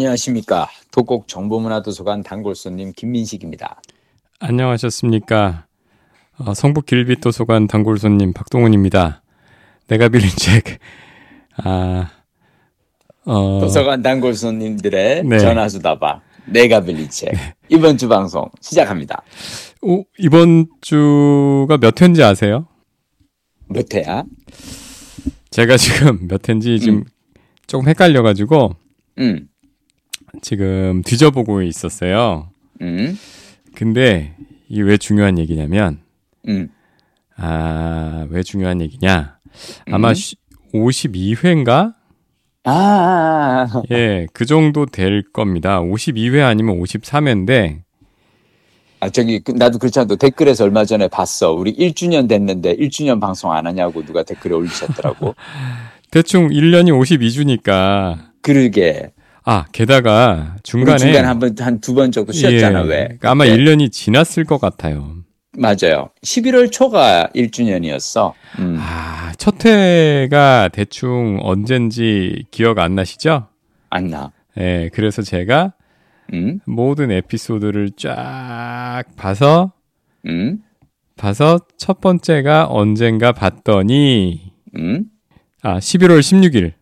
안녕하십니까. 도곡 정보문화도서관 단골손님 김민식입니다. 안녕하셨습니까. 어, 성북 길빛도서관 단골손님 박동훈입니다. 내가 빌린 책, 아, 어... 도서관 단골손님들의 네. 전화수다방, 내가 빌린 책. 네. 이번 주 방송 시작합니다. 오, 이번 주가 몇 회인지 아세요? 몇 회야? 제가 지금 몇 회인지 지금 음. 조금 헷갈려가지고, 음. 지금 뒤져보고 있었어요. 음. 근데 이게 왜 중요한 얘기냐면, 음. 아, 왜 중요한 얘기냐? 아마 음. 52회인가? 아, 아, 아, 예, 그 정도 될 겁니다. 52회 아니면 53회인데. 아, 저기, 그, 나도 그렇지 않아도 댓글에서 얼마 전에 봤어. 우리 1주년 됐는데 1주년 방송 안 하냐고 누가 댓글에 올리셨더라고. 대충 1년이 52주니까. 그러게. 아, 게다가 중간에 중간에 한번 한 두 번 정도 쉬었잖아, 예, 왜? 그러니까 아마 1년이 지났을 것 같아요. 맞아요. 11월 초가 1주년이었어. 음. 아, 첫 회가 대충 언젠지 기억 안 나시죠? 안 나. 예, 네, 그래서 제가 음? 모든 에피소드를 쫙 봐서 음? 봐서 첫 번째가 언젠가 봤더니 음? 아, 11월 16일.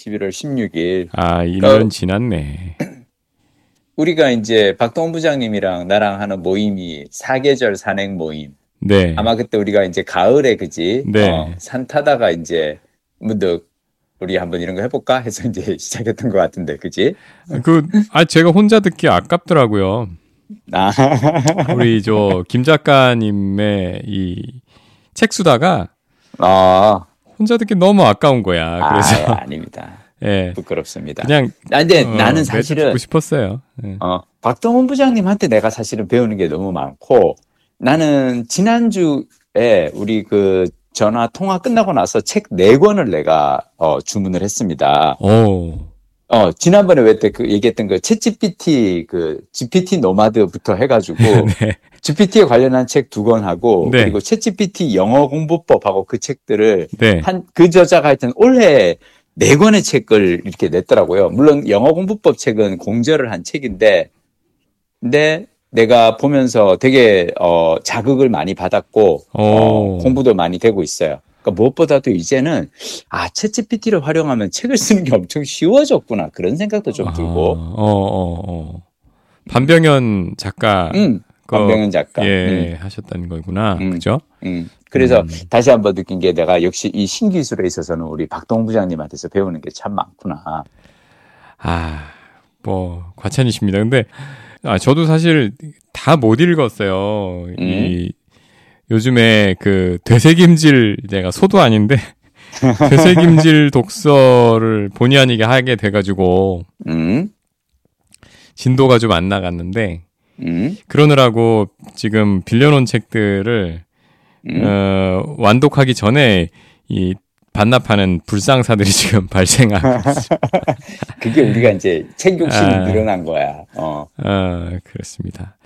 11월 16일. 아, 1년 어, 지났네. 우리가 이제 박동원 부장님이랑 나랑 하는 모임이 사계절 산행 모임. 네. 아마 그때 우리가 이제 가을에 그지? 네. 어, 산 타다가 이제 문득 우리 한번 이런 거 해볼까 해서 이제 시작했던 것 같은데, 그지? 그, 아, 제가 혼자 듣기 아깝더라고요. 아. 우리 저 김 작가님의 이 책수다가 아. 혼자 듣기 너무 아까운 거야. 그래서 아, 아닙니다. 예. 부끄럽습니다. 그냥 아, 근데 어, 나는 사실은 듣고 싶었어요. 예. 어, 박동원 부장님한테 내가 사실은 배우는 게 너무 많고 나는 지난주에 우리 그 전화 통화 끝나고 나서 책 네 권을 내가 어, 주문을 했습니다. 오. 어, 지난번에 왜 때 그 얘기했던 그 챗GPT 그 GPT 노마드부터 해가지고 네. GPT에 관련한 책 두 권 하고 네. 그리고 챗GPT 영어 공부법하고 그 책들을 네. 한그 저자가 하여튼 올해 네 권의 책을 이렇게 냈더라고요. 물론 영어 공부법 책은 공저를 한 책인데, 근데 내가 보면서 되게 어, 자극을 많이 받았고 어, 공부도 많이 되고 있어요. 그러니까 무엇보다도 이제는 아 챗GPT를 활용하면 책을 쓰는 게 엄청 쉬워졌구나 그런 생각도 좀 들고. 아, 어, 어, 어. 반병현 작가. 음, 반병현 작가. 예, 음. 하셨다는 거구나. 음, 그죠? 음. 그래서 음. 다시 한번 느낀 게 내가 역시 이 신기술에 있어서는 우리 박동 부장님한테서 배우는 게 참 많구나. 아, 뭐 과찬이십니다. 근데 아 저도 사실 다 못 읽었어요. 음. 이 요즘에 그 되새김질 내가 소도 아닌데 되새김질 독서를 본의 아니게 하게 돼가지고 음. 진도가 좀 안 나갔는데 음. 그러느라고 지금 빌려놓은 책들을 음. 어, 완독하기 전에 이 반납하는 불상사들이 지금 발생하고 그게 우리가 이제 책 욕심이 아, 늘어난 거야. 어. 아, 그렇습니다.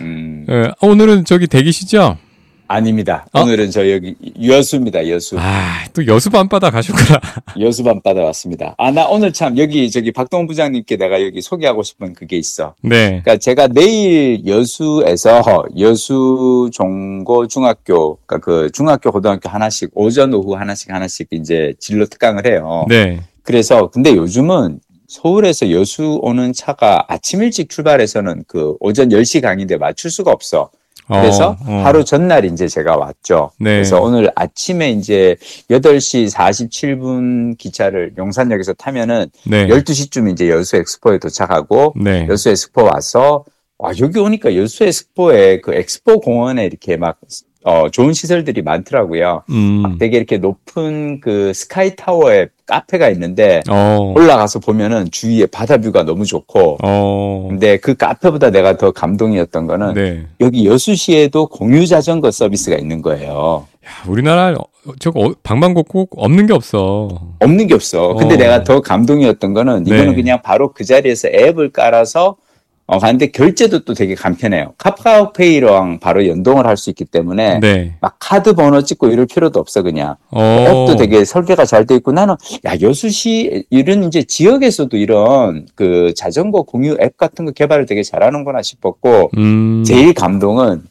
음. 어, 오늘은 저기 대기시죠? 아닙니다. 어? 오늘은 저 여기 여수입니다. 여수. 아, 또 여수 밤바다 가셨구나. 여수 밤바다 왔습니다. 아, 나 오늘 참 여기 저기 박동 부장님께 내가 여기 소개하고 싶은 그게 있어. 네. 그러니까 제가 내일 여수에서 여수 종고 중학교 그러니까 그 중학교 고등학교 하나씩 오전 오후 하나씩 하나씩 이제 진로 특강을 해요. 네. 그래서 근데 요즘은 서울에서 여수 오는 차가 아침 일찍 출발해서는 그 오전 10시 강의인데 맞출 수가 없어. 그래서 어, 어. 하루 전날 이제 제가 왔죠. 네. 그래서 오늘 아침에 이제 8시 47분 기차를 용산역에서 타면은 네. 12시쯤 이제 여수 엑스포에 도착하고 네. 여수 엑스포 와서 와, 여기 오니까 여수 엑스포에 그 엑스포 공원에 이렇게 막 어, 좋은 시설들이 많더라고요. 음. 되게 이렇게 높은 그 스카이 타워에 카페가 있는데 어. 올라가서 보면은 주위에 바다 view가 너무 좋고 어. 근데 그 카페보다 내가 더 감동이었던 거는 네. 여기 여수시에도 공유 자전거 서비스가 있는 거예요. 야, 우리나라 저거 어, 방방곡곡 없는 게 없어. 없는 게 없어. 근데 어. 내가 더 감동이었던 거는 이거는 네. 그냥 바로 그 자리에서 앱을 깔아서 어, 근데 결제도 또 되게 간편해요. 카카오페이랑 바로 연동을 할 수 있기 때문에 네. 막 카드 번호 찍고 이럴 필요도 없어 그냥. 오. 앱도 되게 설계가 잘 돼 있고 나는 야 여수시 이런 이제 지역에서도 이런 그 자전거 공유 앱 같은 거 개발을 되게 잘하는구나 싶었고 음. 제일 감동은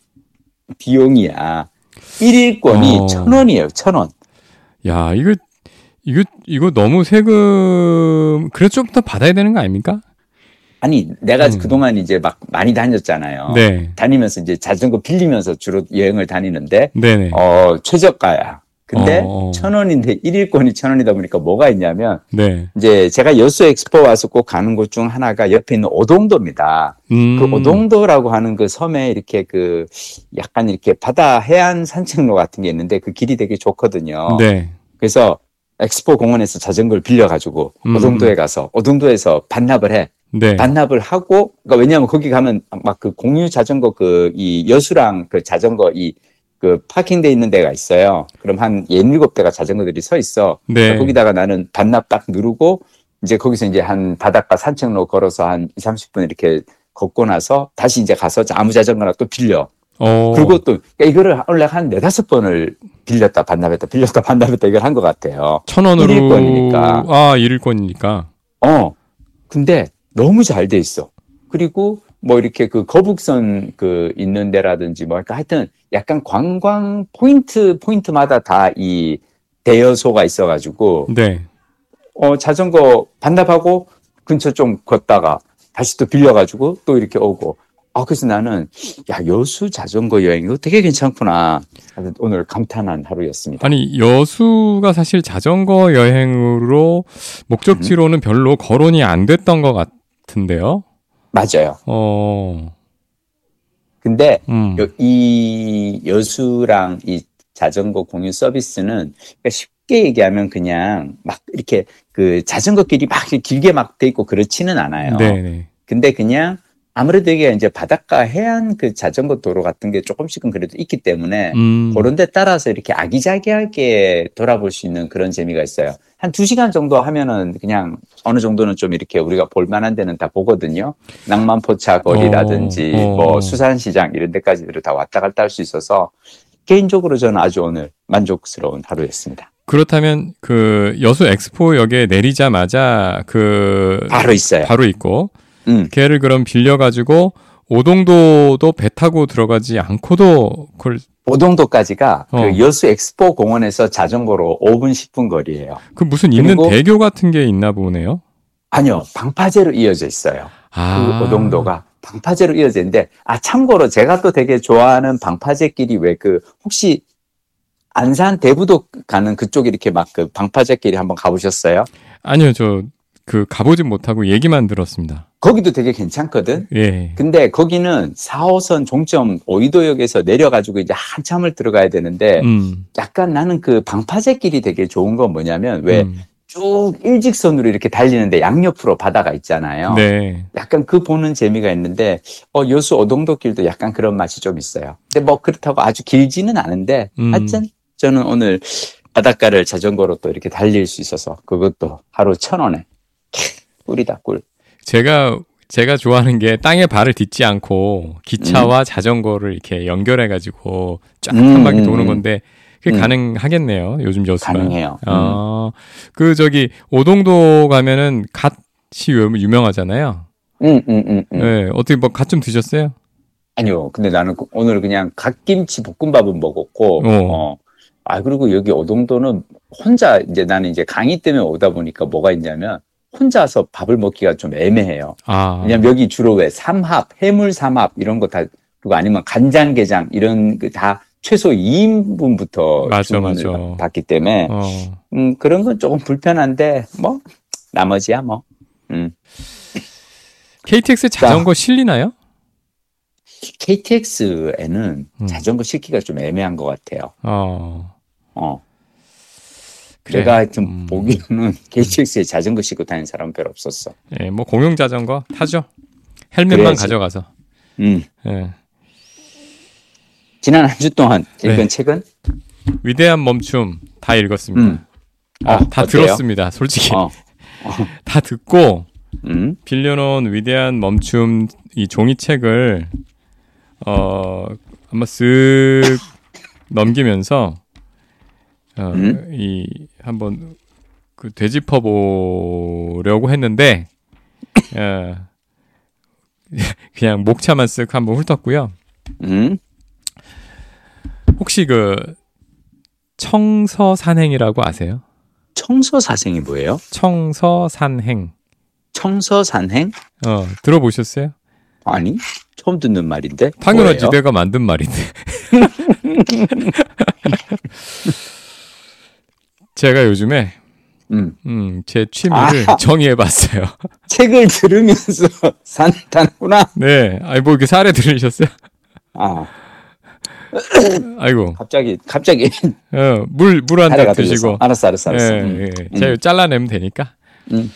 비용이야. 1일권이 어. 천 원이에요, 천 원. 야, 이거, 이거, 이거 너무 세금, 그래도 좀 더 받아야 되는 거 아닙니까? 아니, 내가 음. 그동안 이제 막 많이 다녔잖아요. 네. 다니면서 이제 자전거 빌리면서 주로 여행을 다니는데, 네네. 어, 최저가야. 근데 어, 어. 천 원인데 일일권이 천 원이다 보니까 뭐가 있냐면 네. 이제 제가 여수 엑스포 와서 꼭 가는 곳 중 하나가 옆에 있는 오동도입니다. 음. 그 오동도라고 하는 그 섬에 이렇게 그 약간 이렇게 바다 해안 산책로 같은 게 있는데 그 길이 되게 좋거든요. 네. 그래서 엑스포 공원에서 자전거를 빌려 가지고 음. 오동도에 가서 오동도에서 반납을 해. 네. 반납을 하고 그러니까 왜냐하면 거기 가면 막 그 공유 자전거 그 이 여수랑 그 자전거 이 그 파킹돼 있는 데가 있어요. 그럼 한 예닐곱 대가 자전거들이 서 있어. 네. 거기다가 나는 반납 딱 누르고 이제 거기서 이제 한 바닷가 산책로 걸어서 한 2, 30분 이렇게 걷고 나서 다시 이제 가서 아무 자전거나 또 빌려. 어. 그리고 또 그러니까 이거를 원래 한 네다섯 번을 빌렸다 반납했다 빌렸다 반납했다 이걸 한 것 같아요. 천 원으로 일권이니까. 아 일일권이니까. 어. 근데 너무 잘 돼 있어. 그리고 뭐 이렇게 그 거북선 그 있는 데라든지 뭐 하여튼 약간 관광 포인트 포인트마다 다 이 대여소가 있어가지고 네. 어 자전거 반납하고 근처 좀 걷다가 다시 또 빌려가지고 또 이렇게 오고 아 그래서 나는 야 여수 자전거 여행 이거 되게 괜찮구나 오늘 감탄한 하루였습니다. 아니 여수가 사실 자전거 여행으로 목적지로는 별로 거론이 안 됐던 것 같 은데요. 맞아요. 어. 근데 음. 이 여수랑 이 자전거 공유 서비스는 그러니까 쉽게 얘기하면 그냥 막 이렇게 그 자전거 길이 막 길게 막 돼 있고 그렇지는 않아요. 네네. 근데 그냥 아무래도 이게 이제 바닷가 해안 그 자전거 도로 같은 게 조금씩은 그래도 있기 때문에 음. 그런 데 따라서 이렇게 아기자기하게 돌아볼 수 있는 그런 재미가 있어요. 한 두 시간 정도 하면은 그냥 어느 정도는 좀 이렇게 우리가 볼 만한 데는 다 보거든요. 낭만포차 거리라든지 어, 어. 뭐 수산시장 이런 데까지를 다 왔다 갔다 할 수 있어서 개인적으로 저는 아주 오늘 만족스러운 하루였습니다. 그렇다면 그 여수 엑스포역에 내리자마자 그 바로 있어요. 바로 있고 음. 걔를 그럼 빌려가지고 오동도도 배 타고 들어가지 않고도 그걸 오동도까지가 어. 그 여수 엑스포 공원에서 자전거로 5분 10분 거리예요. 그 무슨 있는 대교 같은 게 있나 보네요. 아니요, 방파제로 이어져 있어요. 아. 그 오동도가 방파제로 이어져 있는데 아 참고로 제가 또 되게 좋아하는 방파제길이 왜 그 혹시 안산 대부도 가는 그쪽 이렇게 막 그 방파제길이 한번 가보셨어요? 아니요, 저 그 가보진 못하고 얘기만 들었습니다. 거기도 되게 괜찮거든. 예. 근데 거기는 4호선 종점 오이도역에서 내려가지고 이제 한참을 들어가야 되는데 음. 약간 나는 그 방파제 길이 되게 좋은 건 뭐냐면 왜 음. 쭉 일직선으로 이렇게 달리는데 양옆으로 바다가 있잖아요. 네. 약간 그 보는 재미가 있는데 어 여수 오동도 길도 약간 그런 맛이 좀 있어요. 근데 뭐 그렇다고 아주 길지는 않은데 음. 하여튼 저는 오늘 바닷가를 자전거로 또 이렇게 달릴 수 있어서 그것도 하루 천 원에 꿀이다 꿀. 제가 제가 좋아하는 게 땅에 발을 딛지 않고 기차와 음. 자전거를 이렇게 연결해 가지고 쫙한 음, 바퀴 음, 도는 음. 건데 그게 음. 가능하겠네요. 요즘 여수가. 가능해요. 어, 그 저기 오동도 가면은 갓이 유명하잖아요. 음, 음, 음, 음. 네, 어떻게 뭐 갓 좀 드셨어요? 아니요. 근데 나는 그 오늘 그냥 갓김치 볶음밥은 먹었고, 어. 어. 아, 그리고 여기 오동도는 혼자 이제 나는 이제 강의 때문에 오다 보니까 뭐가 있냐면 혼자서 밥을 먹기가 좀 애매해요. 아. 왜냐면 여기 주로 왜 삼합, 해물 삼합 이런 거 다 그리고 아니면 간장게장 이런 그 다 최소 2인분부터 맞아, 맞아. 받기 때문에 어. 음, 그런 건 조금 불편한데 뭐 나머지야 뭐. 음. KTX 자전거 자, 실리나요? KTX에는 음. 자전거 실기가 좀 애매한 것 같아요. 어. 어. 그래. 내가 하여튼 음. 보기로는 KTX에 자전거 싣고 다니는 사람은 별로 없었어. 예, 뭐 공용 자전거 타죠. 헬멧만 그래야지. 가져가서. 음. 예. 지난 한 주 동안 읽은 네. 책은 위대한 멈춤 다 읽었습니다. 음. 아, 어, 다 어때요? 들었습니다. 솔직히 어. 어. 다 듣고 음? 빌려놓은 위대한 멈춤 이 종이책을 어 한번 쓱 넘기면서 어, 음? 이 한번 그 되짚어 보려고 했는데 어, 그냥 목차만 쓱 한번 훑었고요. 음? 혹시 그 청서산행이라고 아세요? 청서사생이 뭐예요? 청서산행. 청서산행? 어, 들어보셨어요? 아니, 처음 듣는 말인데. 당연하지, 내가 만든 말인데. 제가 요즘에 음. 음, 제 취미를 아, 정의해봤어요. 책을 들으면서 산타구나. 네, 아니 뭐 이렇게 사례 들으셨어요? 아, 아이고. 갑자기 갑자기. 어, 물물 한 잔 드시고. 알았어, 알았어, 알았어. 예, 음. 예. 제가 음. 잘라내면 되니까. 음.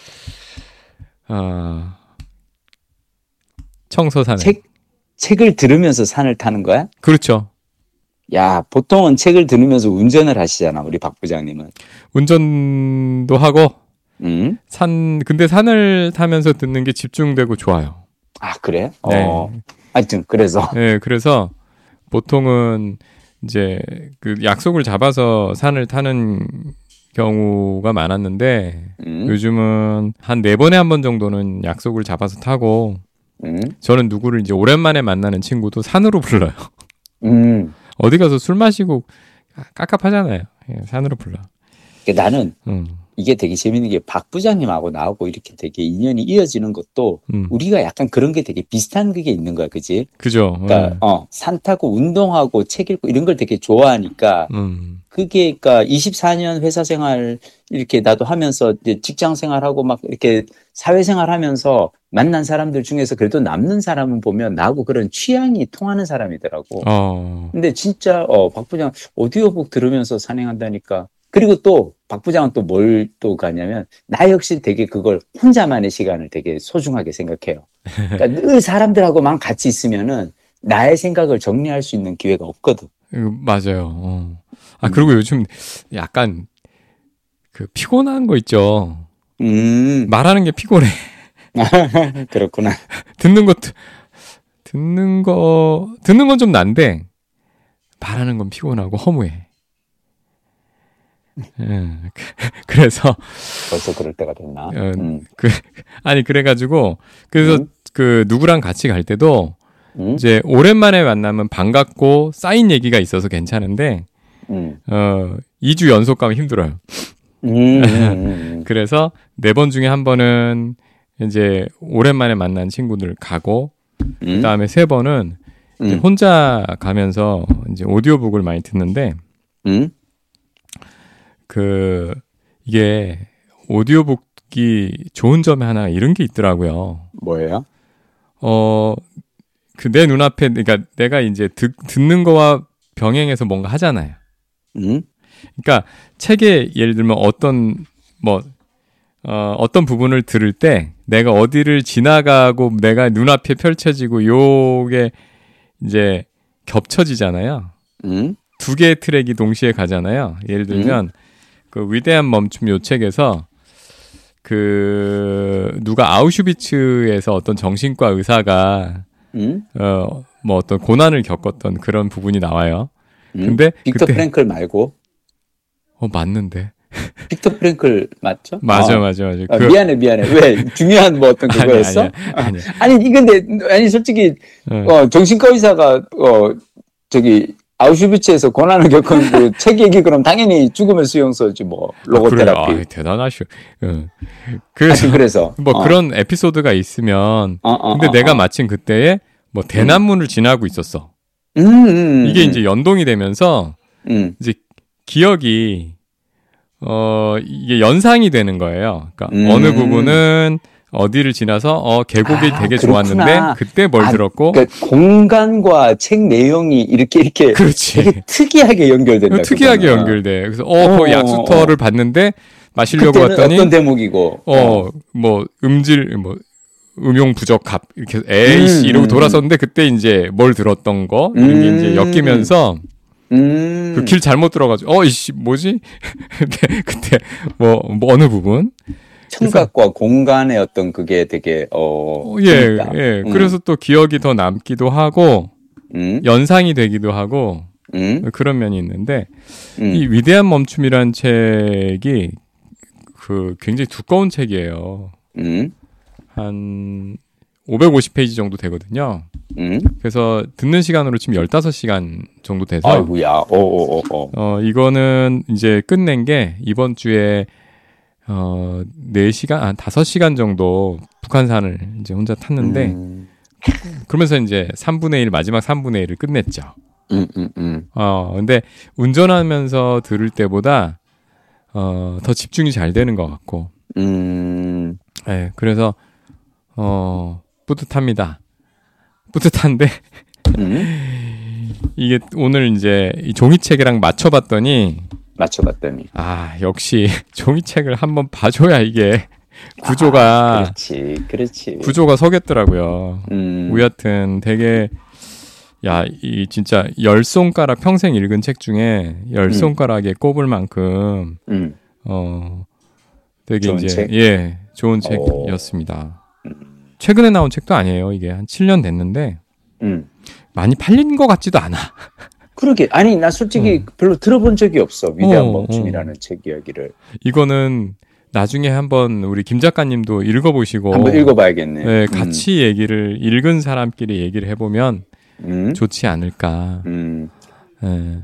어, 청소산에. 책 책을 들으면서 산을 타는 거야? 그렇죠. 야, 보통은 책을 들으면서 운전을 하시잖아, 우리 박 부장님은. 운전도 하고, 음? 산, 근데 산을 타면서 듣는 게 집중되고 좋아요. 아, 그래? 네. 어. 하여튼, 그래서. 네, 그래서 보통은 이제 그 약속을 잡아서 산을 타는 경우가 많았는데, 음? 요즘은 한 네 번에 한 번 정도는 약속을 잡아서 타고, 음? 저는 누구를 이제 오랜만에 만나는 친구도 산으로 불러요. 음. 어디 가서 술 마시고 깝깝하잖아요. 예, 산으로 불러. 나는 음. 이게 되게 재밌는 게 박 부장님하고 나하고 이렇게 되게 인연이 이어지는 것도 음. 우리가 약간 그런 게 되게 비슷한 그게 있는 거야, 그지? 그죠. 그러니까 음. 어, 산 타고 운동하고 책 읽고 이런 걸 되게 좋아하니까 음. 그게 그러니까 24년 회사 생활 이렇게 나도 하면서 이제 직장 생활하고 막 이렇게 사회 생활 하면서 만난 사람들 중에서 그래도 남는 사람은 보면 나하고 그런 취향이 통하는 사람이더라고. 어. 근데 진짜 어, 박 부장 오디오북 들으면서 산행한다니까 그리고 또 박 부장은 또 뭘 또 가냐면 나 역시 되게 그걸 혼자만의 시간을 되게 소중하게 생각해요. 그러니까 늘 사람들하고만 같이 있으면은 나의 생각을 정리할 수 있는 기회가 없거든. 맞아요. 어. 아 그리고 음. 요즘 약간 그 피곤한 거 있죠. 음. 말하는 게 피곤해. 그렇구나. 듣는 것도 듣는 거 듣는 건 좀 난데 말하는 건 피곤하고 허무해. 예. 그래서 벌써 그럴 때가 됐나? 어, 음. 그 아니 그래가지고 그래서 음? 그 누구랑 같이 갈 때도 음? 이제 오랜만에 만나면 반갑고 쌓인 얘기가 있어서 괜찮은데 음. 어 2주 연속 가면 힘들어요. 음, 음, 그래서 네 번 중에 한 번은 이제 오랜만에 만난 친구들 가고 그 다음에 세 번은 혼자 가면서 이제 오디오북을 많이 듣는데 그 이게 오디오북이 좋은 점이 하나 이런 게 있더라고요. 뭐예요? 어, 그 내 눈앞에 그러니까 내가 이제 듣, 듣는 거와 병행해서 뭔가 하잖아요. 음? 그러니까 책에 예를 들면 어떤 뭐 어, 어떤 부분을 들을 때 내가 어디를 지나가고 내가 눈앞에 펼쳐지고 요게 이제 겹쳐지잖아요. 음? 두 개의 트랙이 동시에 가잖아요. 예를 들면 음? 그 위대한 멈춤 요 책에서 그 누가 아우슈비츠에서 어떤 정신과 의사가 음? 어뭐 어떤 고난을 겪었던 그런 부분이 나와요. 음? 근데 빅터 그때, 프랭클 말고 어 맞는데 빅터 프랭클 맞죠? 맞아, 어. 맞아, 맞아. 아, 그... 미안해, 미안해. 왜 중요한 뭐 어떤 그거였어? 아니, 아니, 아니, 근데 아니 솔직히 어, 어 정신과 의사가 어 저기 아우슈비츠에서 고난을 겪은 그 책 얘기 그럼 당연히 죽음의 수용소지 뭐 로고테라피. 아. 아, 대단하시오. 응. 그래서 그래서 뭐 어. 그런 에피소드가 있으면 어, 어, 근데 어, 내가 어. 마침 그때에 뭐 대난문을 음. 지나고 있었어. 음, 음, 음, 이게 이제 연동이 되면서 음. 이제 기억이 어 이게 연상이 되는 거예요. 그러니까 음. 어느 부분은 어디를 지나서 어 계곡이 아, 되게 그렇구나. 좋았는데 그때 뭘 아, 들었고 그러니까 공간과 책 내용이 이렇게 이렇게 그렇지. 되게 특이하게 연결된다. 특이하게 그거는. 연결돼. 그래서 어, 그 약수터를 어. 봤는데 마시려고 왔더니 어떤 대목이고 어뭐 어. 음질 뭐 음용 부적합 이렇게 에이씨 음, 이러고 음. 돌아섰는데 그때 이제 뭘 들었던 거 이런 게 이제 음. 엮이면서 음. 그길 잘못 들어가지고 어 이씨 뭐지? 그때 뭐, 뭐 어느 부분 청각과 공간의 어떤 그게 되게 어, 어 예. 예. 음. 그래서 또 기억이 더 남기도 하고 음? 연상이 되기도 하고 음? 그런 면이 있는데 음. 이 위대한 멈춤이란 책이 그 굉장히 두꺼운 책이에요. 음? 한 550페이지 정도 되거든요. 음? 그래서 듣는 시간으로 지금 15시간 정도 돼서 아이고야. 오, 오, 오, 어, 이거는 이제 끝낸 게 이번 주에 어, 4시간, 아, 5시간 정도 북한산을 이제 혼자 탔는데, 음. 그러면서 이제 3분의 1, 마지막 3분의 1을 끝냈죠. 음, 음, 음. 어, 근데 운전하면서 들을 때보다, 어, 더 집중이 잘 되는 것 같고, 음. 네, 그래서, 어, 뿌듯합니다. 뿌듯한데, 음? 이게 오늘 이제 이 종이책이랑 맞춰봤더니, 맞춰봤더니. 아, 역시 종이책을 한번 봐줘야 이게 구조가. 아, 그렇지, 그렇지. 구조가 서겠더라고요. 음. 우여튼 되게, 야, 이 진짜 열 손가락 평생 읽은 책 중에 열 음. 손가락에 음. 꼽을 만큼, 음. 어, 되게 이제, 책? 예, 좋은 책이었습니다. 음. 최근에 나온 책도 아니에요. 이게 한 7년 됐는데, 음. 많이 팔린 것 같지도 않아. 그러게 아니 나 솔직히 음. 별로 들어본 적이 없어 위대한 어, 멈춤이라는 어. 책 이야기를 이거는 나중에 한번 우리 김 작가님도 읽어보시고 한번 읽어봐야겠네. 네, 음. 같이 얘기를 읽은 사람끼리 얘기를 해보면 음. 좋지 않을까. 음. 네.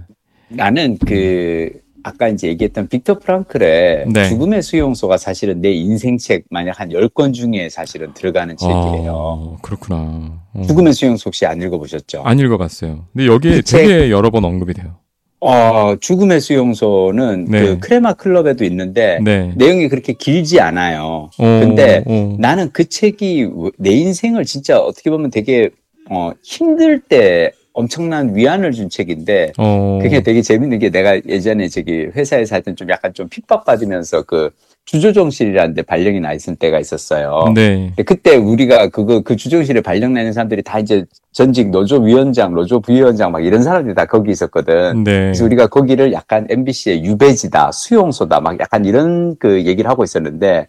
나는 그 아까 이제 얘기했던 빅터 프랑클의 네. 죽음의 수용소가 사실은 내 인생책 만약 한 10권 중에 사실은 들어가는 책이에요. 어, 그렇구나. 어. 죽음의 수용소 혹시 안 읽어보셨죠? 안 읽어봤어요. 근데 여기에 그 되게 책, 여러 번 언급이 돼요. 어, 죽음의 수용소는 네. 그 크레마 클럽에도 있는데 네. 내용이 그렇게 길지 않아요. 오, 근데 오. 나는 그 책이 내 인생을 진짜 어떻게 보면 되게 어, 힘들 때 엄청난 위안을 준 책인데 어... 그게 되게 재밌는 게 내가 예전에 저기 회사에서 하여튼 좀 약간 좀 핍박받으면서 그 주조정실이라는 데 발령이 나 있을 때가 있었어요. 네. 그때 우리가 그거 그 주조정실에 발령 내는 사람들이 다 이제 전직 노조 위원장, 노조 부위원장 막 이런 사람들이 다 거기 있었거든. 네. 그래서 우리가 거기를 약간 MBC의 유배지다, 수용소다 막 약간 이런 그 얘기를 하고 있었는데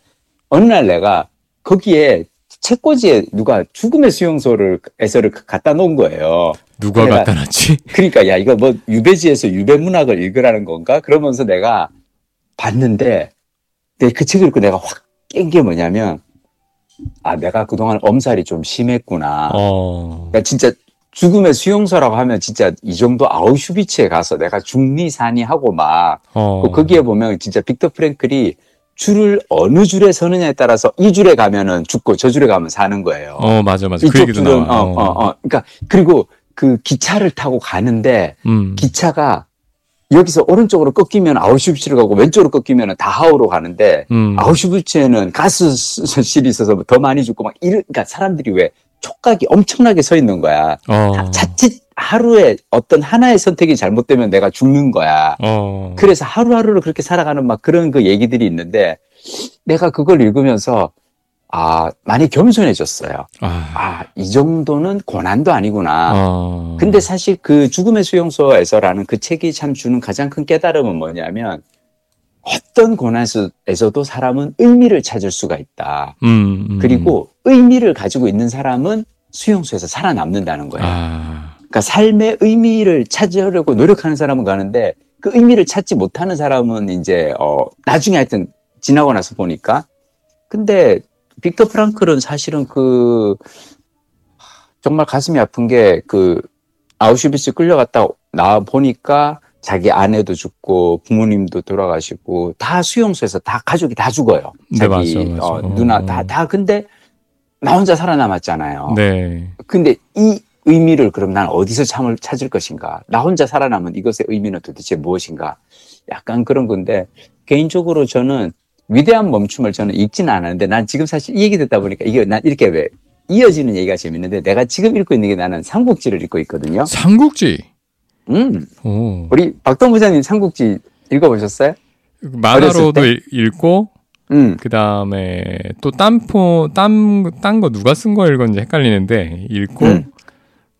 어느 날 내가 거기에 책꽂이에 누가 죽음의 수용소를 에서를 갖다 놓은 거예요. 누가 갖다 놨지? 그러니까 야 이거 뭐 유배지에서 유배 문학을 읽으라는 건가? 그러면서 내가 봤는데 그 책을 읽고 내가 확 깬 게 뭐냐면 아 내가 그동안 엄살이 좀 심했구나. 어... 그러니까 진짜 죽음의 수용소라고 하면 진짜 이 정도 아우슈비츠에 가서 내가 중리산이 하고 막 어... 거기에 보면 진짜 빅터 프랭클이 줄을 어느 줄에 서느냐에 따라서 이 줄에 가면은 죽고 저 줄에 가면 사는 거예요. 어 맞아 맞아. 그 이쪽 그 줄은 어, 어 어, 어. 그러니까 그리고 그 기차를 타고 가는데 음. 기차가 여기서 오른쪽으로 꺾이면 아우슈비츠로 가고 왼쪽으로 꺾이면 다하우로 가는데 음. 아우슈비츠에는 가스실이 있어서 더 많이 죽고 막 이런 그러니까 사람들이 왜 촉각이 엄청나게 서 있는 거야. 어. 자칫 하루에 어떤 하나의 선택이 잘못되면 내가 죽는 거야. 어. 그래서 하루하루를 그렇게 살아가는 막 그런 그 얘기들이 있는데 내가 그걸 읽으면서 아, 많이 겸손해졌어요. 아, 아 이 정도는 고난도 아니구나. 어... 근데 사실 그 죽음의 수용소에서라는 그 책이 참 주는 가장 큰 깨달음은 뭐냐면 어떤 고난에서도 사람은 의미를 찾을 수가 있다. 음, 음. 그리고 의미를 가지고 있는 사람은 수용소에서 살아남는다는 거예요. 아... 그러니까 삶의 의미를 찾으려고 노력하는 사람은 가는데 그 의미를 찾지 못하는 사람은 이제 어 나중에 하여튼 지나고 나서 보니까 근데 빅터 프랑클은 사실은 그 정말 가슴이 아픈 게 그 아우슈비츠 끌려갔다 나 보니까 자기 아내도 죽고 부모님도 돌아가시고 다 수용소에서 다 가족이 다 죽어요. 네, 자기 맞아, 맞아. 어, 누나 다다 다 근데 나 혼자 살아남았잖아요. 네. 근데 이 의미를 그럼 난 어디서 참을 찾을 것인가? 나 혼자 살아남은 이것의 의미는 도대체 무엇인가? 약간 그런 건데 개인적으로 저는 위대한 멈춤을 저는 읽지는 않았는데 난 지금 사실 이 얘기 듣다 보니까 이게 난 이렇게 왜 이어지는 얘기가 재밌는데 내가 지금 읽고 있는 게 나는 삼국지를 읽고 있거든요. 삼국지? 음. 오. 우리 박동 부장님 삼국지 읽어보셨어요? 만화로도 읽고, 음. 그 다음에 또 딴포, 딴, 딴 거 누가 쓴 거 읽었는지 헷갈리는데, 읽고, 음.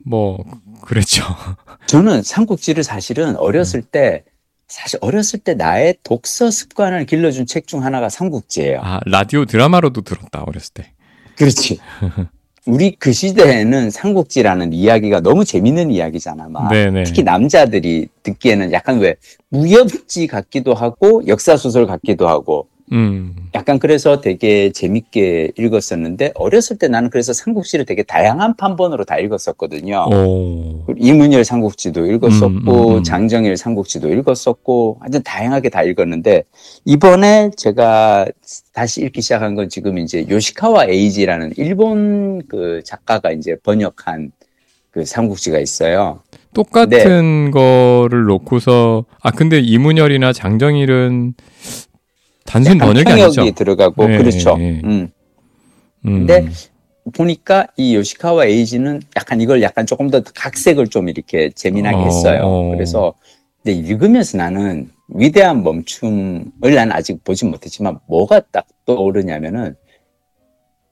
뭐, 그랬죠. 저는 삼국지를 사실은 어렸을 음. 때 사실 어렸을 때 나의 독서 습관을 길러준 책 중 하나가 삼국지예요. 아 라디오 드라마로도 들었다 어렸을 때. 그렇지. 우리 그 시대에는 삼국지라는 이야기가 너무 재밌는 이야기잖아. 막 네네. 특히 남자들이 듣기에는 약간 왜 무협지 같기도 하고 역사 소설 같기도 하고 음. 약간 그래서 되게 재밌게 읽었었는데 어렸을 때 나는 그래서 삼국지를 되게 다양한 판본으로 다 읽었었거든요. 오. 이문열 삼국지도 읽었었고 음, 음, 음. 장정일 삼국지도 읽었었고 완전 다양하게 다 읽었는데 이번에 제가 다시 읽기 시작한 건 지금 이제 요시카와 에이지라는 일본 그 작가가 이제 번역한 그 삼국지가 있어요. 똑같은 거를 놓고서 아 근데 이문열이나 장정일은 단순 번역이 아니죠. 들어가고 네, 그렇죠. 네. 음. 음. 근데 보니까 이 요시카와 에이지는 약간 이걸 약간 조금 더 각색을 좀 이렇게 재미나게 어, 했어요. 어. 그래서 근데 읽으면서 나는 위대한 멈춤을 난 아직 보지 못했지만 뭐가 딱 떠오르냐면은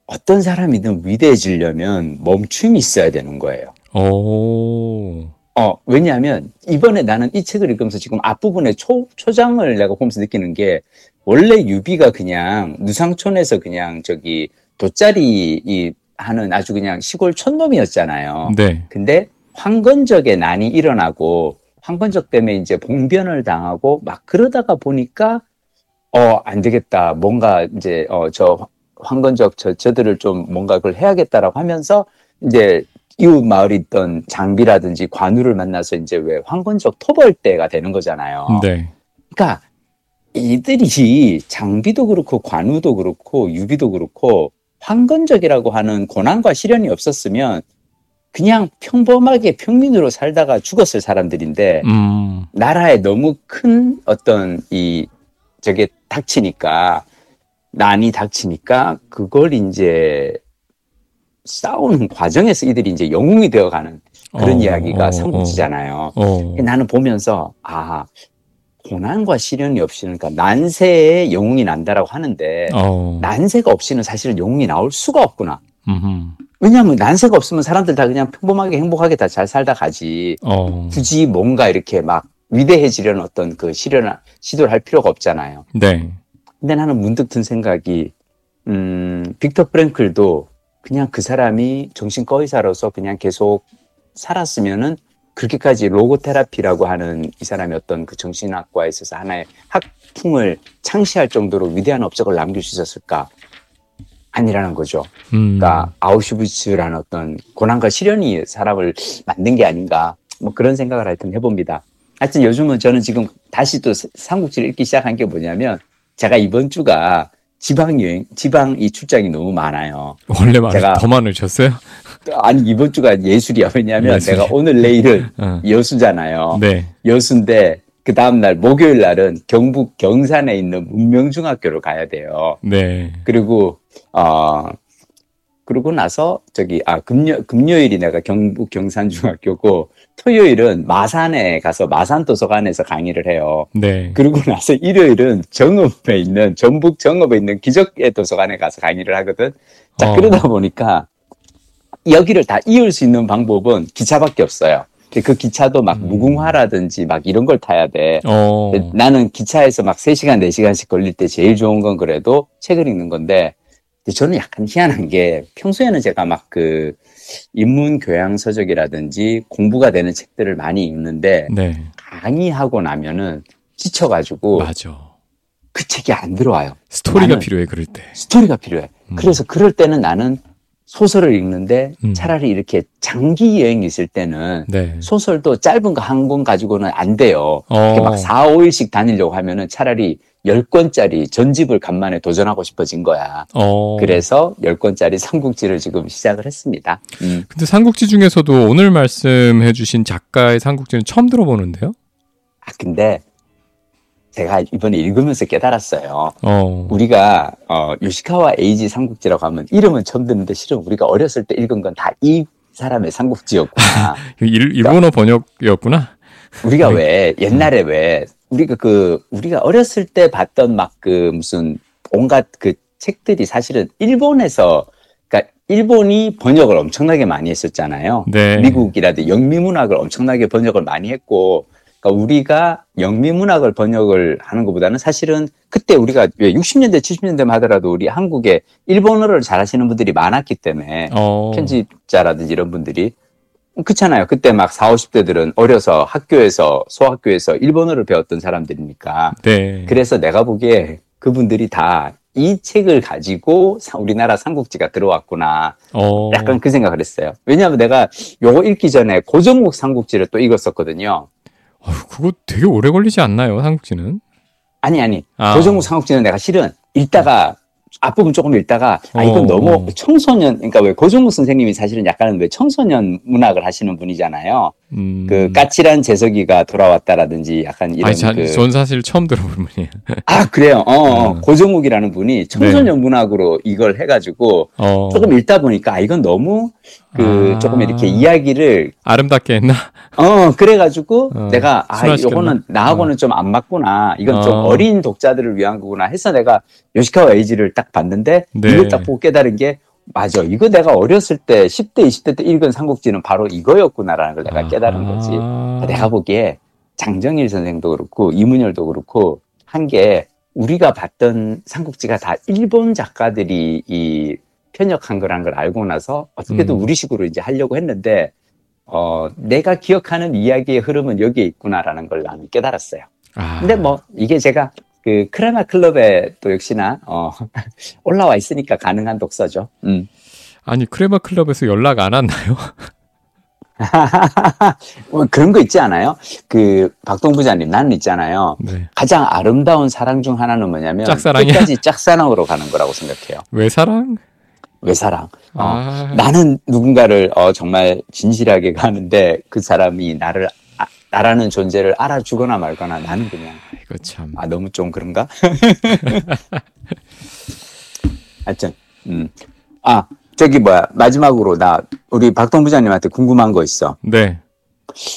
어떤 사람이든 위대해지려면 멈춤이 있어야 되는 거예요. 오. 어, 왜냐하면 이번에 나는 이 책을 읽으면서 지금 앞부분에 초, 초장을 내가 보면서 느끼는 게 원래 유비가 그냥 누상촌에서 그냥 저기 돗자리 이 하는 아주 그냥 시골 촌놈이었잖아요. 네. 근데 황건적의 난이 일어나고 황건적 때문에 이제 봉변을 당하고 막 그러다가 보니까 어, 안 되겠다. 뭔가 이제 어, 저 황건적 저, 저들을 좀 뭔가 그걸 해야겠다라고 하면서 이제 이웃 마을에 있던 장비라든지 관우를 만나서 이제 왜 황건적 토벌대가 되는 거잖아요. 네. 그러니까 이들이 장비도 그렇고 관우도 그렇고 유비도 그렇고 황건적이라고 하는 고난과 시련이 없었으면 그냥 평범하게 평민으로 살다가 죽었을 사람들인데 음. 나라에 너무 큰 어떤 이 저게 닥치니까 난이 닥치니까 그걸 이제 싸우는 과정에서 이들이 이제 영웅이 되어가는 그런 어, 이야기가 어, 삼국지잖아요. 어, 어. 나는 보면서 아 고난과 시련이 없이는 그러니까 난세에 영웅이 난다라고 하는데 어. 난세가 없이는 사실은 영웅이 나올 수가 없구나. 음흠. 왜냐하면 난세가 없으면 사람들 다 그냥 평범하게 행복하게 다 잘 살다 가지. 어. 굳이 뭔가 이렇게 막 위대해지려는 어떤 그 시련을 시도를 할 필요가 없잖아요. 네. 근데 나는 문득 든 생각이 음 빅터 프랭클도 그냥 그 사람이 정신과 의사로서 그냥 계속 살았으면은 그렇게까지 로고 테라피라고 하는 이 사람의 어떤 그 정신학과에 있어서 하나의 학풍을 창시할 정도로 위대한 업적을 남길 수 있었을까? 아니라는 거죠. 음. 그러니까 아우슈비츠라는 어떤 고난과 시련이 사람을 만든 게 아닌가. 뭐 그런 생각을 하여튼 해봅니다. 하여튼 요즘은 저는 지금 다시 또 삼국지를 읽기 시작한 게 뭐냐면 제가 이번 주가 지방 여행, 지방 이 출장이 너무 많아요. 원래 많, 제가 더 많으셨어요? 아니 이번 주가 예술이야. 왜냐하면 예술이. 내가 오늘 내일은 어. 여수잖아요. 네. 여수인데 그 다음 날 목요일 날은 경북 경산에 있는 문명중학교로 가야 돼요. 네. 그리고 어 그러고 나서 저기 아 금요 금요일이 내가 경북 경산 중학교고 토요일은 마산에 가서 마산 도서관에서 강의를 해요. 네. 그러고 나서 일요일은 정읍에 있는 전북 정읍에 있는 기적의 도서관에 가서 강의를 하거든. 자 어. 그러다 보니까 여기를 다 이을 수 있는 방법은 기차밖에 없어요. 그 기차도 막 음. 무궁화라든지 막 이런 걸 타야 돼. 어. 나는 기차에서 막 3시간, 4시간씩 걸릴 때 제일 좋은 건 그래도 책을 읽는 건데 저는 약간 희한한 게 평소에는 제가 막 그 인문 교양 서적이라든지 공부가 되는 책들을 많이 읽는데 네. 강의하고 나면은 지쳐가지고 맞아. 그 책이 안 들어와요. 스토리가 필요해 그럴 때. 스토리가 필요해. 음. 그래서 그럴 때는 나는 소설을 읽는데 음. 차라리 이렇게 장기 여행이 있을 때는 네. 소설도 짧은 거 한 권 가지고는 안 돼요. 어. 막 4, 5일씩 다니려고 하면은 차라리 10권짜리 전집을 간만에 도전하고 싶어진 거야. 어. 그래서 10권짜리 삼국지를 지금 시작을 했습니다. 음. 근데 삼국지 중에서도 오늘 말씀해 주신 작가의 삼국지는 처음 들어보는데요? 아, 근데 제가 이번에 읽으면서 깨달았어요. 어. 우리가 어, 요시카와 에이지 삼국지라고 하면 이름은 처음 듣는데 실은 우리가 어렸을 때 읽은 건 다 이 사람의 삼국지였구나. 일, 일본어 그러니까 번역이었구나. 우리가 네. 왜 옛날에 왜 우리가 그 우리가 어렸을 때 봤던 막 그 무슨 온갖 그 책들이 사실은 일본에서 그러니까 일본이 번역을 엄청나게 많이 했었잖아요. 네. 미국이라도 영미 문학을 엄청나게 번역을 많이 했고 그러니까 우리가 영미문학을 번역을 하는 것보다는 사실은 그때 우리가 왜 60년대, 70년대만 하더라도 우리 한국에 일본어를 잘하시는 분들이 많았기 때문에 어. 편집자라든지 이런 분들이 그렇잖아요. 그때 막 40, 50대들은 어려서 학교에서 소학교에서 일본어를 배웠던 사람들이니까. 네. 그래서 내가 보기에 그분들이 다 이 책을 가지고 우리나라 삼국지가 들어왔구나. 어. 약간 그 생각을 했어요. 왜냐하면 내가 요거 읽기 전에 고정국 삼국지를 또 읽었었거든요. 어, 그거 되게 오래 걸리지 않나요, 삼국지는? 아니, 아니. 아. 고정국 삼국지는 내가 실은 읽다가 앞부분 조금 읽다가 아 이건 어, 너무 어. 청소년 그러니까 왜 고종무 선생님이 사실은 약간은 왜 청소년 문학을 하시는 분이잖아요. 음. 그 까칠한 재석이가 돌아왔다라든지 약간 이런 아니, 그. 전 사실 처음 들어본 분이에요. 아 그래요. 어, 어. 어. 고종욱이라는 분이 청소년 네. 문학으로 이걸 해가지고 어. 조금 읽다 보니까 아 이건 너무 그 아. 조금 이렇게 이야기를 아름답게 했나? 어 그래가지고 어. 내가 아 이거는 나하고는 어. 좀안 맞구나. 이건 어. 좀 어린 독자들을 위한 거구나 해서 내가 요시카와 에이지를 딱 봤는데 네. 이걸 딱 보고 깨달은 게 맞아. 이거 내가 어렸을 때 10대 20대 때 읽은 삼국지는 바로 이거였구나라는 걸 내가 깨달은 거지. 아. 내가 보기에 장정일 선생도 그렇고 이문열도 그렇고 한 게 우리가 봤던 삼국지가 다 일본 작가들이 이 편역한 거란 걸 알고 나서 어떻게든 음. 우리식으로 이제 하려고 했는데 어 내가 기억하는 이야기의 흐름은 여기에 있구나라는 걸 나는 깨달았어요. 아. 근데 뭐 이게 제가 그 크라마 클럽에 또 역시나 어 올라와 있으니까 가능한 독서죠. 음. 아니 크레마 클럽에서 연락 안 왔나요? 뭐 그런 거 있지 않아요? 그 박동 부장님 나는 있잖아요. 네. 가장 아름다운 사랑 중 하나는 뭐냐면 짝사랑이야? 끝까지 짝사랑으로 가는 거라고 생각해요. 왜 사랑? 외사랑. 어, 아. 나는 누군가를 어, 정말 진실하게 가는데 그 사람이 나를 아, 나라는 존재를 알아주거나 말거나 나는 그냥 이거 참. 아 너무 좀 그런가? 하여튼 음. 아 저기 뭐야 마지막으로 나 우리 박동 부장님한테 궁금한 거 있어. 네.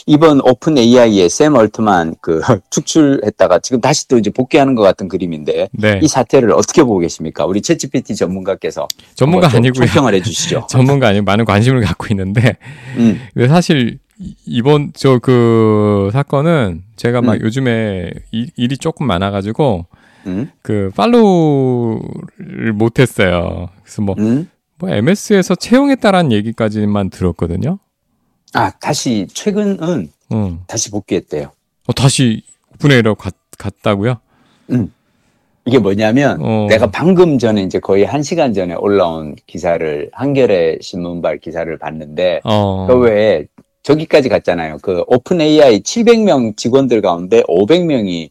이번 오픈 AI의 샘 얼트만 그 축출했다가 지금 다시 또 이제 복귀하는 것 같은 그림인데 네. 이 사태를 어떻게 보고 계십니까? 우리 챗GPT 전문가께서 전문가 아니고요. 평을 해주시죠. 전문가 아니고 많은 관심을 갖고 있는데 음. 사실 이번 저 그 사건은 제가 막 음. 요즘에 일, 일이 조금 많아가지고 음? 그 팔로우를 못했어요. 그래서 뭐, 음? 뭐 MS에서 채용했다라는 얘기까지만 들었거든요. 아 다시 최근은 음. 다시 복귀했대요. 어 다시 오픈에이로 갔, 갔다고요? 음. 이게 뭐냐면 어. 내가 방금 전에 이제 거의 한 시간 전에 올라온 기사를 한겨레 신문발 기사를 봤는데 어. 그 외에 저기까지 갔잖아요. 그 오픈 AI 700명 직원들 가운데 500명이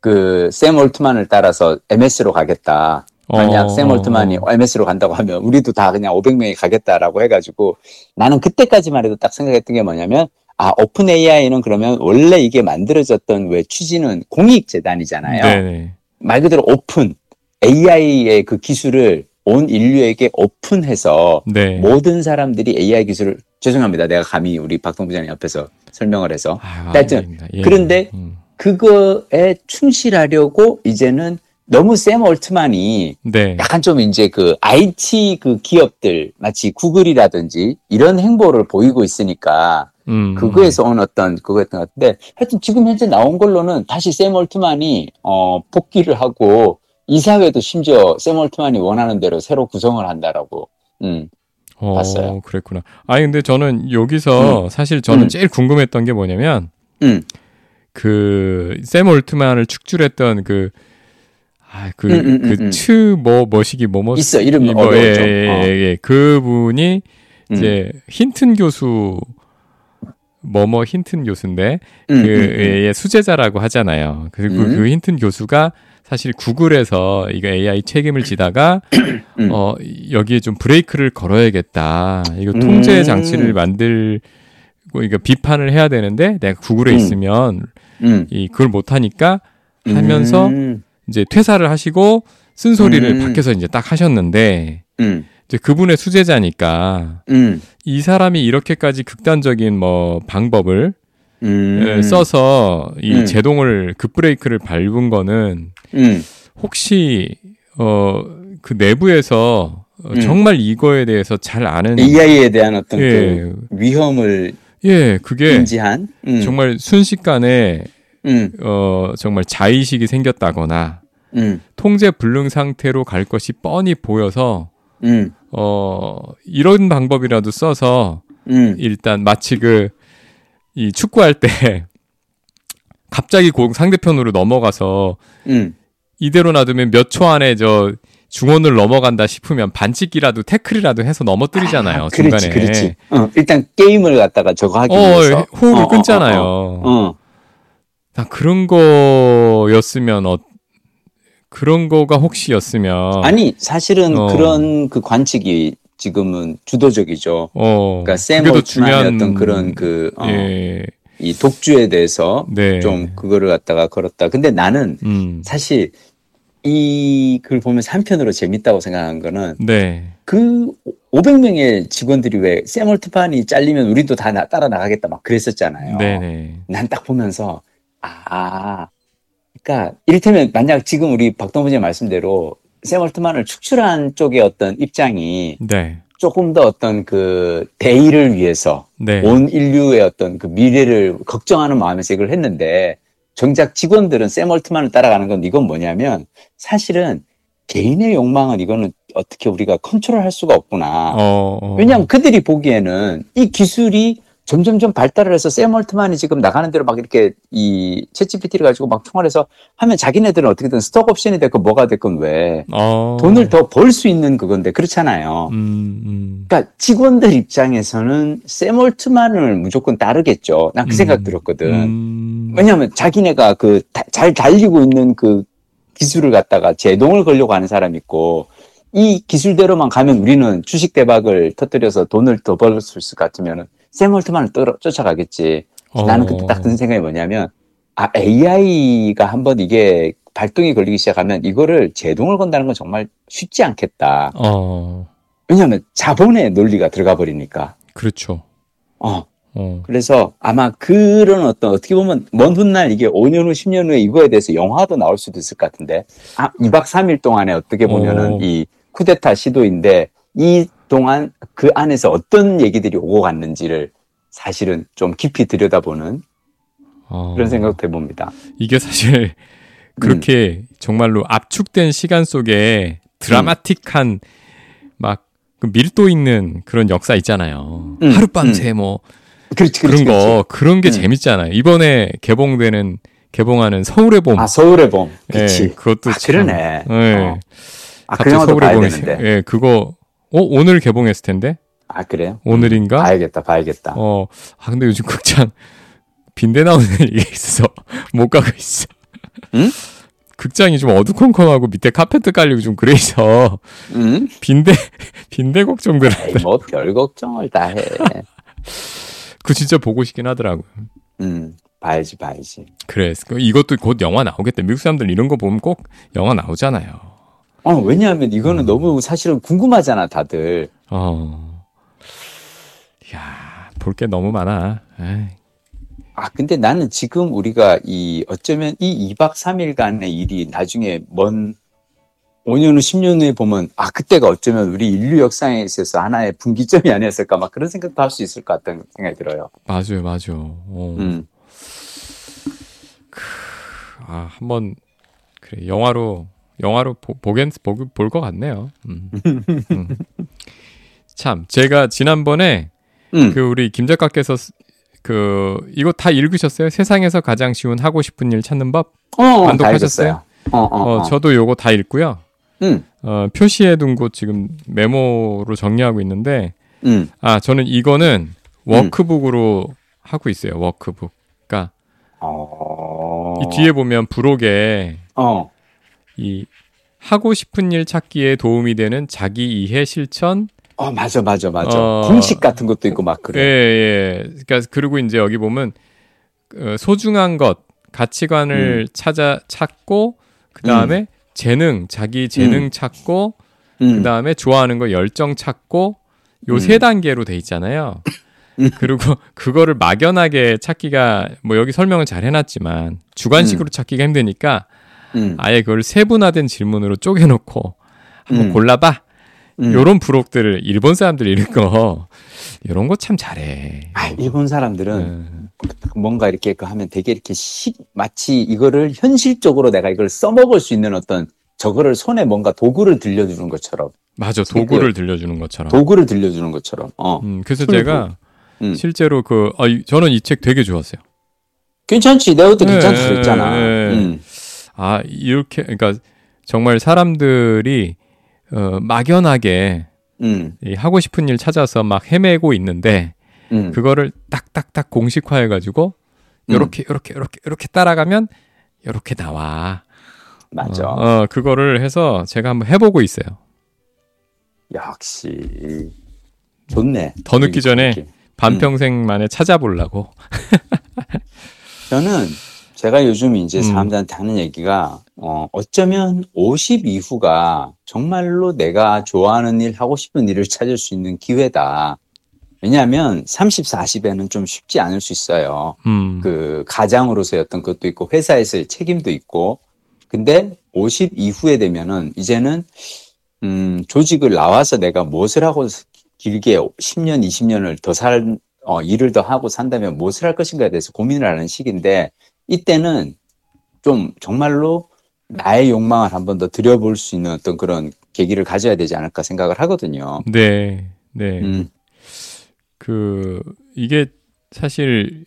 그 샘 올트만을 따라서 MS로 가겠다. 만약 어. 샘 올트만이 MS로 간다고 하면 우리도 다 그냥 500명이 가겠다라고 해가지고 나는 그때까지만 해도 딱 생각했던 게 뭐냐면 아 OpenAI는 그러면 원래 이게 만들어졌던 왜 취지는 공익 재단이잖아요. 네네. 말 그대로 OpenAI의 그 기술을 온 인류에게 오픈해서 네. 모든 사람들이 AI 기술을 죄송합니다. 내가 감히 우리 박동 부장님 옆에서 설명을 해서 하여튼 예. 그런데 음. 그거에 충실하려고 이제는 너무 샘 얼트만이 네. 약간 좀 이제 그 IT 그 기업들 마치 구글이라든지 이런 행보를 보이고 있으니까 음. 그거에서 온 어떤 그거였던 것 같은데 하여튼 지금 현재 나온 걸로는 다시 샘 얼트만이 어 복귀를 하고 이사회도 심지어 샘 얼트만이 원하는 대로 새로 구성을 한다라고 음 어, 봤어요. 그랬구나. 아니 근데 저는 여기서 음. 사실 저는 음. 제일 궁금했던 게 뭐냐면 음. 그샘 얼트만을 축출했던 그 아, 그, 음, 음, 그, 음, 츠, 뭐, 뭐시기, 뭐, 뭐. 있어, 이름 뭐, 뭐, 예, 예, 어. 예, 예. 그 분이 이제 힌튼 교수, 뭐뭐 힌튼 교수인데, 그, 예, 예, 수제자라고 하잖아요. 그리고 그 힌튼 교수가 사실 구글에서 이거 AI 책임을 지다가, 어, 여기에 좀 브레이크를 걸어야겠다. 이거 통제 장치를 만들고, 이거 비판을 해야 되는데, 내가 구글에 있으면, 이, 그걸 못하니까 하면서, 이제 퇴사를 하시고 쓴소리를 음. 밖에서 이제 딱 하셨는데 음. 이제 그분의 수제자니까 음. 이 사람이 이렇게까지 극단적인 뭐 방법을 음. 써서 이 음. 제동을 급브레이크를 밟은 거는 음. 혹시 어 그 내부에서 어, 정말 이거에 대해서 잘 아는 AI에 대한 어떤 예. 그 위험을 예 그게 인지한 정말 순식간에 음. 어, 정말 자의식이 생겼다거나 음. 통제 불능 상태로 갈 것이 뻔히 보여서 음. 어, 이런 방법이라도 써서 음. 일단 마치 그 이 축구할 때 갑자기 공 상대편으로 넘어가서 음. 이대로 놔두면 몇 초 안에 저 중원을 넘어간다 싶으면 반칙이라도 태클이라도 해서 넘어뜨리잖아요. 아, 그렇지, 중간에. 그렇지. 어, 일단 게임을 갖다가 저거 하기 어, 위해서 호흡을 어, 어 끊잖아요. 어, 어, 어. 그런 거였으면 어, 그런 거가 혹시였으면 아니 사실은 그런 그 관측이 지금은 주도적이죠. 그러니까 세머트만의 어떤 그런 그 예. 이 독주에 대해서 네. 좀 그거를 갖다가 걸었다. 근데 나는 음. 사실 이 글 보면서 한편으로 재밌다고 생각한 거는 네. 그 500명의 직원들이 왜 세멀트판이 잘리면 우리도 다 나, 따라 나가겠다 막 그랬었잖아요. 난 딱 보면서 아 그러니까 이를테면 만약 지금 우리 박동훈 님 말씀대로 세멀트만을 축출한 쪽의 어떤 입장이 네. 조금 더 어떤 그 대의를 위해서 네. 온 인류의 어떤 그 미래를 걱정하는 마음에서 이걸 했는데 정작 직원들은 샘 얼트만을 따라가는 건 이건 뭐냐면 사실은 개인의 욕망은 이거는 어떻게 우리가 컨트롤할 수가 없구나. 어, 어. 왜냐하면 그들이 보기에는 이 기술이 점점점 발달을 해서 샘 얼트만이 지금 나가는 대로 막 이렇게 이 챗GPT를 가지고 막 총괄해서 하면 자기네들은 어떻게든 스톡 옵션이 됐건 뭐가 됐건 왜 어. 돈을 더 벌 수 있는 그건데 그렇잖아요. 음, 음. 그러니까 직원들 입장에서는 샘 얼트만을 무조건 따르겠죠. 난 그 생각 음, 들었거든. 음. 왜냐하면 자기네가 그 잘 달리고 있는 그 기술을 갖다가 제동을 걸려고 하는 사람 있고 이 기술대로만 가면 우리는 주식 대박을 터뜨려서 돈을 더 벌 수 있을 것 같으면은 샘 올트만을 쫓아가겠지. 어. 나는 그때 딱 든 생각이 뭐냐면, 아, AI가 한번 이게 발동이 걸리기 시작하면 이거를 제동을 건다는 건 정말 쉽지 않겠다. 어. 왜냐하면 자본의 논리가 들어가 버리니까. 그렇죠. 어. 어. 그래서 아마 그런 어떤 어떻게 보면 먼 훗날 이게 5년 후, 10년 후에 이거에 대해서 영화도 나올 수도 있을 것 같은데, 아, 2박 3일 동안에 어떻게 보면은 어. 이 쿠데타 시도인데 이 동안 그 안에서 어떤 얘기들이 오고 갔는지를 사실은 좀 깊이 들여다보는 어... 그런 생각도 해봅니다. 이게 사실 그렇게 음. 정말로 압축된 시간 속에 드라마틱한 음. 막그 밀도 있는 그런 역사 있잖아요. 음. 하룻밤새 음. 뭐 그렇지, 그렇지, 그런 거 그렇지. 그런 게 음. 재밌잖아요. 이번에 개봉되는 개봉하는 서울의 봄. 아 서울의 봄. 그렇지. 예, 그것도 아, 그러네. 예. 어. 아, 그 영화도 봐야 되는데. 예, 그거 어 오늘 개봉했을 텐데. 아 그래요? 오늘인가? 음, 봐야겠다, 봐야겠다. 어, 아 근데 요즘 극장 빈대 나오는 일이 있어서 못 가고 있어. 응? 극장이 좀 어두컴컴하고 밑에 카페트 깔리고 좀 그래서 응? 빈대 빈대 걱정들. 뭐 별 걱정을 다 해. 그 진짜 보고 싶긴 하더라고요. 음, 봐야지, 봐야지. 그래, 이것도 곧 영화 나오겠다. 미국 사람들 이런 거 보면 꼭 영화 나오잖아요. 어, 왜냐하면 이거는 음. 너무 사실은 궁금하잖아, 다들. 어. 야, 볼 게 너무 많아. 에이. 아, 근데 나는 지금 우리가 이 어쩌면 이 2박 3일간의 일이 나중에 먼 5년 후, 10년 후에 보면 아, 그때가 어쩌면 우리 인류 역사에 있어서 하나의 분기점이 아니었을까 막 그런 생각도 할 수 있을 것 같다는 생각이 들어요. 맞아요, 맞아요. 어. 음. 아, 한번 그래 영화로 영화로 보, 보겐 볼것 같네요. 음. 음. 참 제가 지난번에 음. 그 우리 김 작가께서 그 이거 다 읽으셨어요? 세상에서 가장 쉬운 하고 싶은 일 찾는 법 어, 만독하셨어요? 어, 어, 어, 어, 저도 요거 다 읽고요. 음. 어, 표시해둔 곳 지금 메모로 정리하고 있는데 음. 아 저는 이거는 워크북으로 음. 하고 있어요. 워크북. 그러니까 어... 이 뒤에 보면 부록에 어. 이 하고 싶은 일 찾기에 도움이 되는 자기 이해 실천 어 맞아 맞아 맞아 어, 공식 같은 것도 있고 막 그래. 예, 예. 그러니까 그리고 이제 여기 보면 어, 소중한 것 가치관을 음. 찾아 찾고 그 다음에 음. 재능 자기 재능 음. 찾고 음. 그 다음에 좋아하는 거 열정 찾고 요세 음. 단계로 돼 있잖아요. 음. 그리고 그거를 막연하게 찾기가 뭐 여기 설명을 잘 해놨지만 주관식으로 찾기가 힘드니까 음. 아예 그걸 세분화된 질문으로 쪼개놓고 한번 음. 골라봐. 음. 요런 부록들을 일본 사람들 읽은 거 이런 거 참 잘해. 아, 일본 사람들은 음. 뭔가 이렇게 그 하면 되게 이렇게 시, 마치 이거를 현실적으로 내가 이걸 써먹을 수 있는 어떤 저거를 손에 뭔가 도구를 들려주는 것처럼. 맞아, 도구를 들려주는 것처럼. 도구를 들려주는 것처럼. 어. 음, 그래서 제가 음. 실제로 그, 아, 저는 이 책 되게 좋았어요. 괜찮지. 내가 그때 괜찮다 네, 그랬잖아. 네. 음. 아, 이렇게, 그러니까 정말 사람들이 어, 막연하게 음. 이 하고 싶은 일 찾아서 막 헤매고 있는데 음. 그거를 딱딱딱 공식화해 가지고 요렇게 요렇게 요렇게 요렇게 따라가면 요렇게 나와. 맞아. 어, 어, 그거를 해서 제가 한번 해보고 있어요. 역시 좋네. 더 늦기 전에 반평생 만에 찾아보려고. 저는 제가 요즘 이제 음. 사람들한테 하는 얘기가 어, 어쩌면 50 이후가 정말로 내가 좋아하는 일, 하고 싶은 일을 찾을 수 있는 기회다. 왜냐하면 30, 40에는 좀 쉽지 않을 수 있어요. 음. 그 가장으로서의 어떤 것도 있고 회사에서의 책임도 있고. 근데 50 이후에 되면은 이제는 음, 조직을 나와서 내가 무엇을 하고 길게 10년, 20년을 더 살, 어, 일을 더 하고 산다면 무엇을 할 것인가에 대해서 고민을 하는 시기인데 이때는 좀 정말로 나의 욕망을 한 번 더 들여볼 수 있는 어떤 그런 계기를 가져야 되지 않을까 생각을 하거든요. 네, 네. 음. 그 이게 사실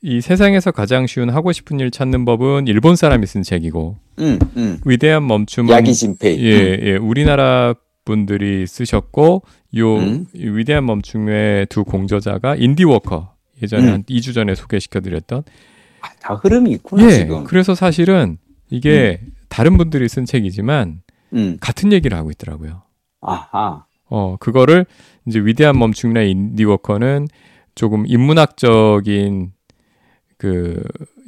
이 세상에서 가장 쉬운 하고 싶은 일 찾는 법은 일본 사람이 쓴 책이고 음, 음. 위대한 멈춤은 야기진페이 예, 음. 예, 우리나라 분들이 쓰셨고 요 음. 위대한 멈춤의 두 공저자가 인디워커 예전에 음. 한 2주 전에 소개시켜 드렸던 아, 다 흐름이 있구나 예, 지금. 그래서 사실은 이게 음. 다른 분들이 쓴 책이지만 음. 같은 얘기를 하고 있더라고요. 아하. 어 그거를 이제 위대한 멈춤이나 인디워커는 조금 인문학적인 그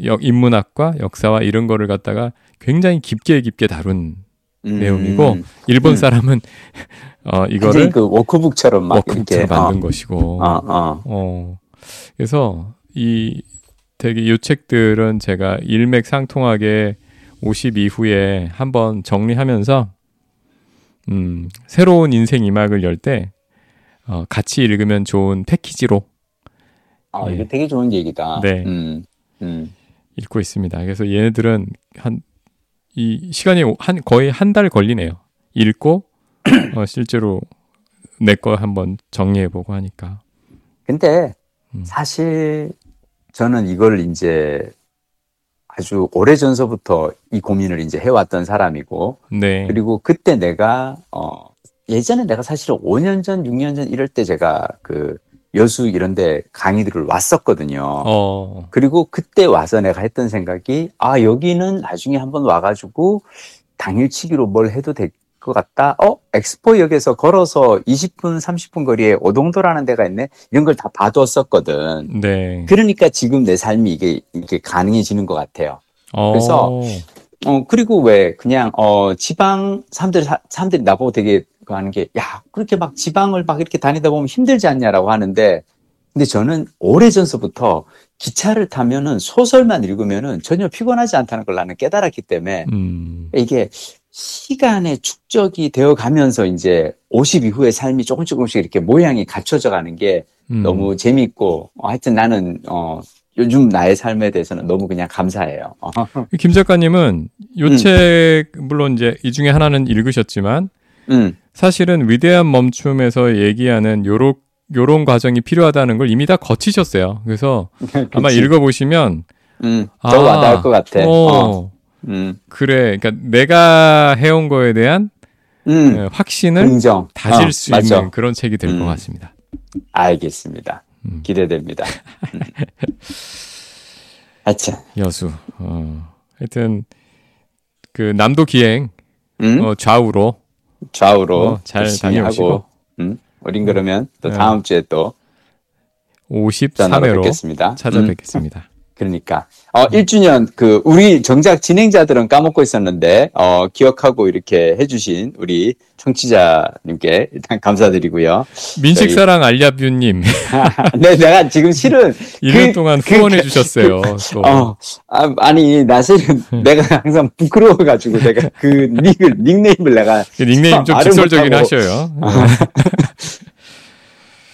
역, 인문학과 역사와 이런 거를 갖다가 굉장히 깊게 깊게 다룬 음. 내용이고 일본 음. 사람은 어 이거를 그 워크북처럼 막 워크북처럼 만든 어. 것이고 어, 어. 어 그래서 이 되게 이 책들은 제가 일맥상통하게 50 이후에 한번 정리하면서 음, 새로운 인생 이막을 열 때 어, 같이 읽으면 좋은 패키지로 아, 예. 이거 되게 좋은 얘기다. 네. 음, 음. 읽고 있습니다. 그래서 얘네들은 한 이 시간이 한 거의 한 달 걸리네요. 읽고 어, 실제로 내 거 한번 정리해 보고 하니까. 근데 음. 사실 저는 이걸 이제 아주 오래 전서부터 이 고민을 이제 해왔던 사람이고, 네. 그리고 그때 내가 어 예전에 내가 사실 5년 전, 6년 전 이럴 때 제가 그 여수 이런데 강의들을 왔었거든요. 어. 그리고 그때 와서 내가 했던 생각이 아 여기는 나중에 한번 와가지고 당일치기로 뭘 해도 될 것 같다. 어 엑스포역에서 걸어서 20분, 30분 거리에 오동도라는 데가 있네. 이런 걸 다 봐두었었거든. 네. 그러니까 지금 내 삶이 이게 이게 가능해지는 것 같아요. 어. 그래서 어 그리고 왜 그냥 어 지방 사람들 사람들이 나보고 되게 그 하는 게, 야, 그렇게 막 지방을 막 이렇게 다니다 보면 힘들지 않냐라고 하는데, 근데 저는 오래 전서부터 기차를 타면은 소설만 읽으면은 전혀 피곤하지 않다는 걸 나는 깨달았기 때문에, 음. 이게 시간의 축적이 되어 가면서 이제 50 이후의 삶이 조금 조금씩 이렇게 모양이 갖춰져 가는 게 음. 너무 재미있고, 어, 하여튼 나는, 어, 요즘 나의 삶에 대해서는 너무 그냥 감사해요. 김 작가님은 요책 음. 물론 이제 이 중에 하나는 읽으셨지만 음. 사실은 위대한 멈춤에서 얘기하는 요런 요런 과정이 필요하다는 걸 이미 다 거치셨어요. 그래서 아마 읽어보시면 음, 더 아, 와닿을 것 같아. 어, 어. 음. 그래, 그러니까 내가 해온 거에 대한 음. 네, 확신을 인정. 다질 어, 수 맞아. 있는 그런 책이 될것 음. 같습니다. 알겠습니다. 음. 기대됩니다. 하여튼 여수. 어, 하여튼 그 남도 기행 음? 어, 좌우로 좌우로 어, 잘 다녀오시고 음, 어린 그러면 또 네. 다음 주에 또 53회로 뵙겠습니다. 찾아뵙겠습니다. 음. 그러니까 어 1주년 그 우리 정작 진행자들은 까먹고 있었는데 어 기억하고 이렇게 해 주신 우리 청취자님께 일단 감사드리고요. 민식 사랑 알야뷰님. 네, 내가 지금 실은 1년 그, 동안 그 후원해 그, 주셨어요. 그, 어, 아, 아니 나 실은 내가 항상 부끄러워 가지고 내가 그 닉을 닉네임을 내가 그 닉네임 좀 직설적인 하셔요.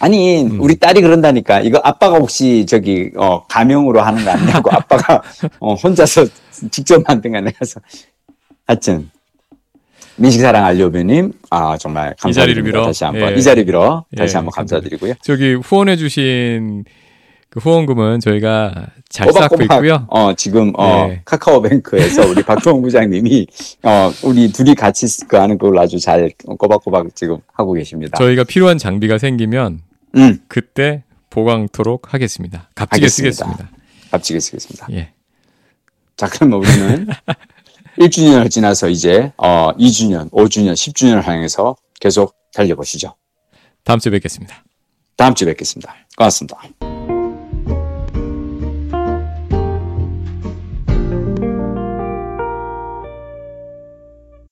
어. 아니 음. 우리 딸이 그런다니까 이거 아빠가 혹시 저기 어 가명으로 하는 거 아니냐고 아빠가 어 혼자서 직접 만든 거 아니라서 하여튼 민식사랑 알료배님 아 정말 감사드립니다 다시 한번 예. 이 자리 빌어 다시 예. 한번 감사드리고요 저기 후원해주신 그 후원금은 저희가 잘 쌓고 있고요. 어 지금 어 네. 카카오뱅크에서 우리 박동훈 부장님이 어 우리 둘이 같이 하는 걸 아주 잘 꼬박꼬박 지금 하고 계십니다. 저희가 필요한 장비가 생기면 음. 그때 보강토록 하겠습니다. 값지게 하겠습니다. 쓰겠습니다. 값지게 쓰겠습니다. 예. 자 그럼 우리는 1주년을 지나서 이제 어 2주년, 5주년, 10주년을 향해서 계속 달려보시죠. 다음 주에 뵙겠습니다. 다음 주에 뵙겠습니다. 고맙습니다.